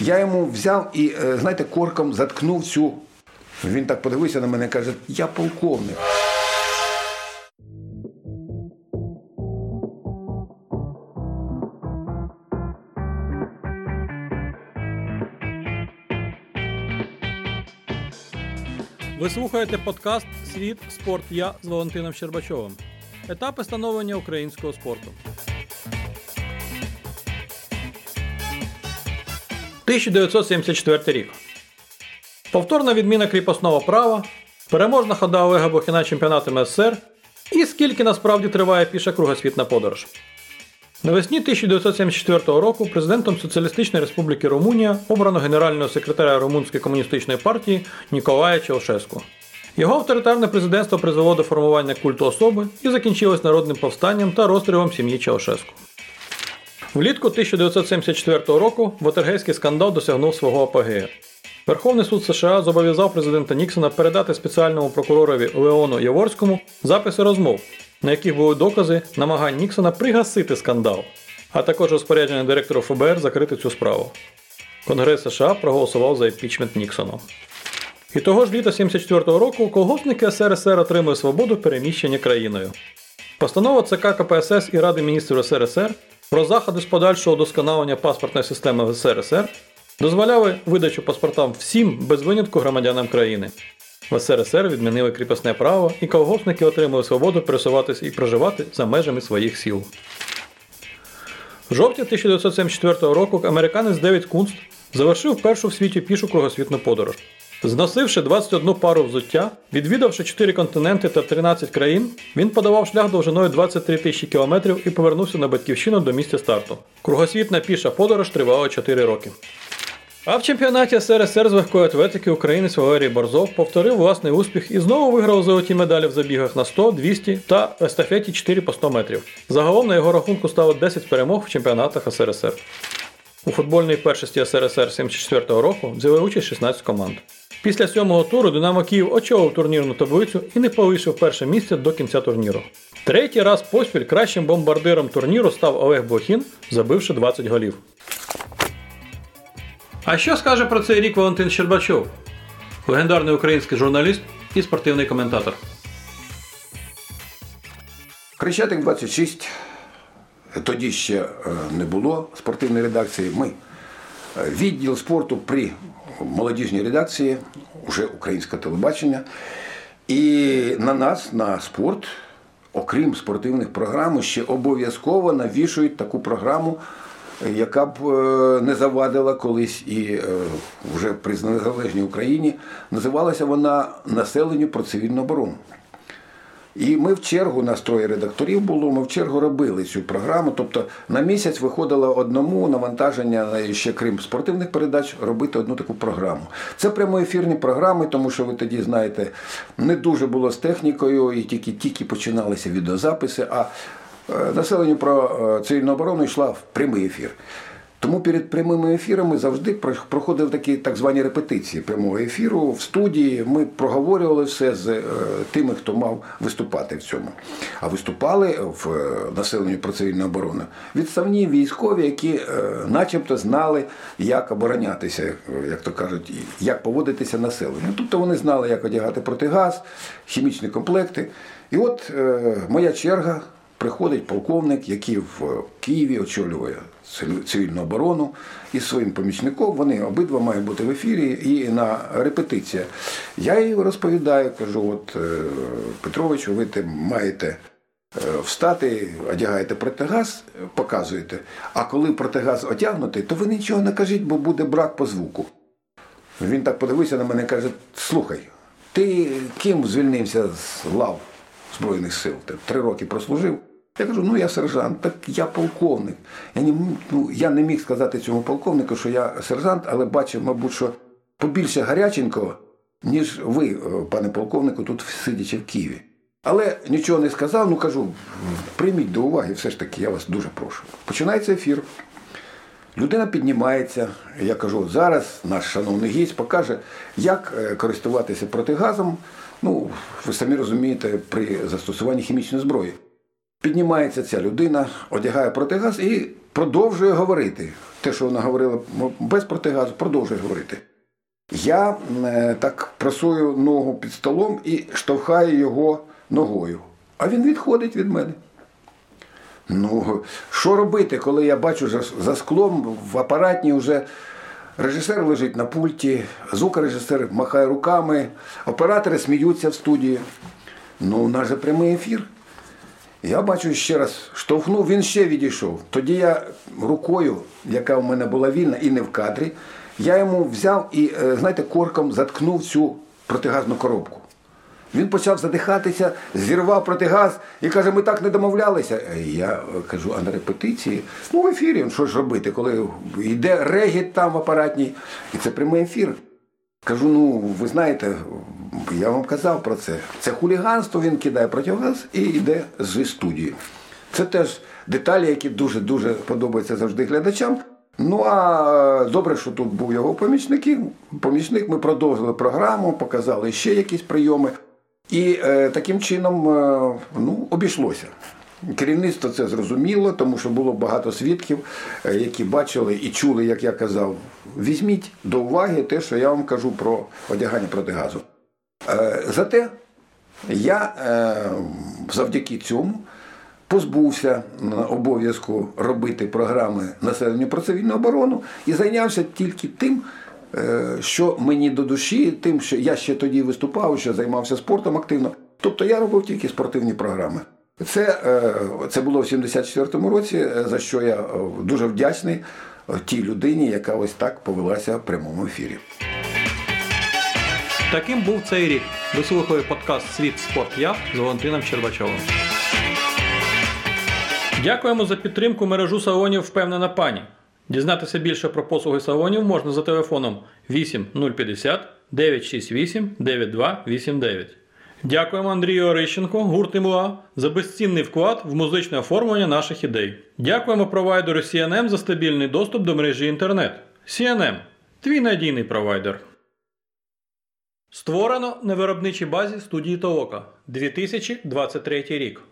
Я йому взяв і, е, знаєте, корком заткнув цю. Він так подивився на мене і каже: Я полковник. Ви слухаєте подкаст Світ Спорт Я з Валентином Щербачовим. Етапи становлення українського спорту. 1974 рік. Повторна відміна кріпосного права, переможна хода Олега Бохіна чемпіонатами СССР і скільки насправді триває піша кругосвітна подорож. Навесні 1974 року президентом Соціалістичної Республіки Румунія обрано генерального секретаря Румунської комуністичної партії Ніколая Чаушеску. Його авторитарне президентство призвело до формування культу особи і закінчилось народним повстанням та розстрілом сім'ї Чаушеску. Влітку 1974 року Ватергейський скандал досягнув свого апогею. Верховний суд США зобов'язав президента Ніксона передати спеціальному прокуророві Леону Яворському записи розмов, на яких були докази намагань Ніксона пригасити скандал, а також розпорядження директору ФБР закрити цю справу. Конгрес США проголосував за імпічмент Ніксона. І того ж літа 1974 року колгоспники СРСР отримали свободу переміщення країною. Постанова ЦК КПСС і Ради міністрів СРСР про заходи з подальшого удосконалення паспортної системи СРСР дозволяли видачу паспортам всім без винятку громадянам країни. В СРСР відмінили кріпосне право, і колгоспники отримали свободу пересуватися і проживати за межами своїх сіл. В жовтні 1974 року американець Девід Кунст завершив першу в світі пішу кругосвітну подорож. Зносивши 21 пару взуття, відвідавши 4 континенти та 13 країн, він подавав шлях довжиною 23 тисячі кілометрів і повернувся на батьківщину до місця старту. Кругосвітна піша подорож тривала 4 роки. А в чемпіонаті СРСР з легкої атлетики українець Валерій Борзов повторив власний успіх і знову виграв золоті медалі в забігах на 100, 200 та естафеті 4 по 100 метрів. Загалом на його рахунку стало 10 перемог в чемпіонатах СРСР. У футбольній першості СРСР 74 року взяли участь 16 команд. Після сьомого туру Динамо Київ очолив турнірну таблицю і не полишив перше місце до кінця турніру. Третій раз поспіль кращим бомбардиром турніру став Олег Блохін, забивши 20 голів. А що скаже про цей рік Валентин Щербачов? Легендарний український журналіст і спортивний коментатор. Хрещатик 26. Тоді ще е, не було спортивної редакції. Ми е, відділ спорту при молодіжній редакції, вже українське телебачення. І на нас, на спорт, окрім спортивних програм, ще обов'язково навішують таку програму, яка б е, не завадила колись і вже при незалежній Україні. Називалася вона Населенню про цивільну оборону. І ми в чергу нас троє редакторів було, ми в чергу робили цю програму. Тобто на місяць виходило одному навантаження, ще крім спортивних передач, робити одну таку програму. Це прямоефірні програми, тому що ви тоді знаєте, не дуже було з технікою, і тільки тільки починалися відеозаписи. А населенню про цивільну оборону йшла в прямий ефір. Тому перед прямими ефірами завжди проходили такі так звані репетиції прямого ефіру в студії. Ми проговорювали все з е, тими, хто мав виступати в цьому. А виступали в е, населенні про цивільну оборону відставні військові, які е, начебто знали, як оборонятися, як то кажуть, як поводитися населенню. Тобто вони знали, як одягати протигаз, хімічні комплекти. І от моя черга приходить полковник, який в Києві очолює цивільну оборону із своїм помічником. Вони обидва мають бути в ефірі і на репетиція. Я їй розповідаю, кажу: от е, Петровичу, ви маєте. Е, встати, одягаєте протигаз, показуєте. А коли протигаз одягнутий, то ви нічого не кажіть, бо буде брак по звуку. Він так подивився на мене і каже: Слухай, ти ким звільнився з лав Збройних сил? Три роки прослужив. Я кажу, ну я сержант, так я полковник. Я не ну, я не міг сказати цьому полковнику, що я сержант, але бачив, мабуть, що побільше гаряченького, ніж ви, е, пане полковнику, тут сидячи в Києві. Але нічого не сказав, ну кажу, прийміть до уваги, все ж таки, я вас дуже прошу. Починається ефір. Людина піднімається. Я кажу, зараз наш шановний гість покаже, як е, користуватися протигазом. Ну, ви самі розумієте, при застосуванні хімічної зброї. Піднімається ця людина, одягає протигаз і продовжує говорити. Те, що вона говорила без протигазу, продовжує говорити. Я е, так просую ногу під столом і штовхаю його ногою. А він відходить від мене. Ну, що робити, коли я бачу за, склом в апаратні вже режисер лежить на пульті, звукорежисер махає руками, оператори сміються в студії. Ну, у нас же прямий ефір. Я бачу ще раз, штовхнув, він ще відійшов. Тоді я рукою, яка в мене була вільна і не в кадрі, я йому взяв і, е, знаєте, корком заткнув цю протигазну коробку. Він почав задихатися, зірвав протигаз і каже, ми так не домовлялися. Я кажу, а на репетиції, ну в ефірі, ну, що ж робити, коли йде регіт там в апаратній, і це прямий ефір. Кажу, ну ви знаєте, я вам казав про це. Це хуліганство, він кидає протигаз і йде зі студії. Це теж деталі, які дуже-дуже подобаються завжди глядачам. Ну а добре, що тут був його помічник. Помічник ми продовжили програму, показали ще якісь прийоми. І е, таким чином е, ну, обійшлося. Керівництво це зрозуміло, тому що було багато свідків, е, які бачили і чули, як я казав. Візьміть до уваги те, що я вам кажу про одягання протигазу. Е, зате я завдяки цьому позбувся обов'язку робити програми населенню про цивільну оборону і зайнявся тільки тим. Е, що мені до душі, тим, що я ще тоді виступав, що займався спортом активно. Тобто я робив тільки спортивні програми. Це е, це було в 74-му році, е, за що я дуже вдячний тій людині, яка ось так повелася в прямому ефірі. Таким був цей рік. Ви подкаст Світ Спорт Я з Валентином Щербачовим. Дякуємо за підтримку мережу салонів Впевнена пані. Дізнатися більше про послуги салонів можна за телефоном 8 050 968 9289. Дякуємо Андрію Орищенко, гурт МУА, за безцінний вклад в музичне оформлення наших ідей. Дякуємо провайдеру CNM за стабільний доступ до мережі інтернет. CNM твій надійний провайдер. Створено на виробничій базі студії Толока 2023 рік.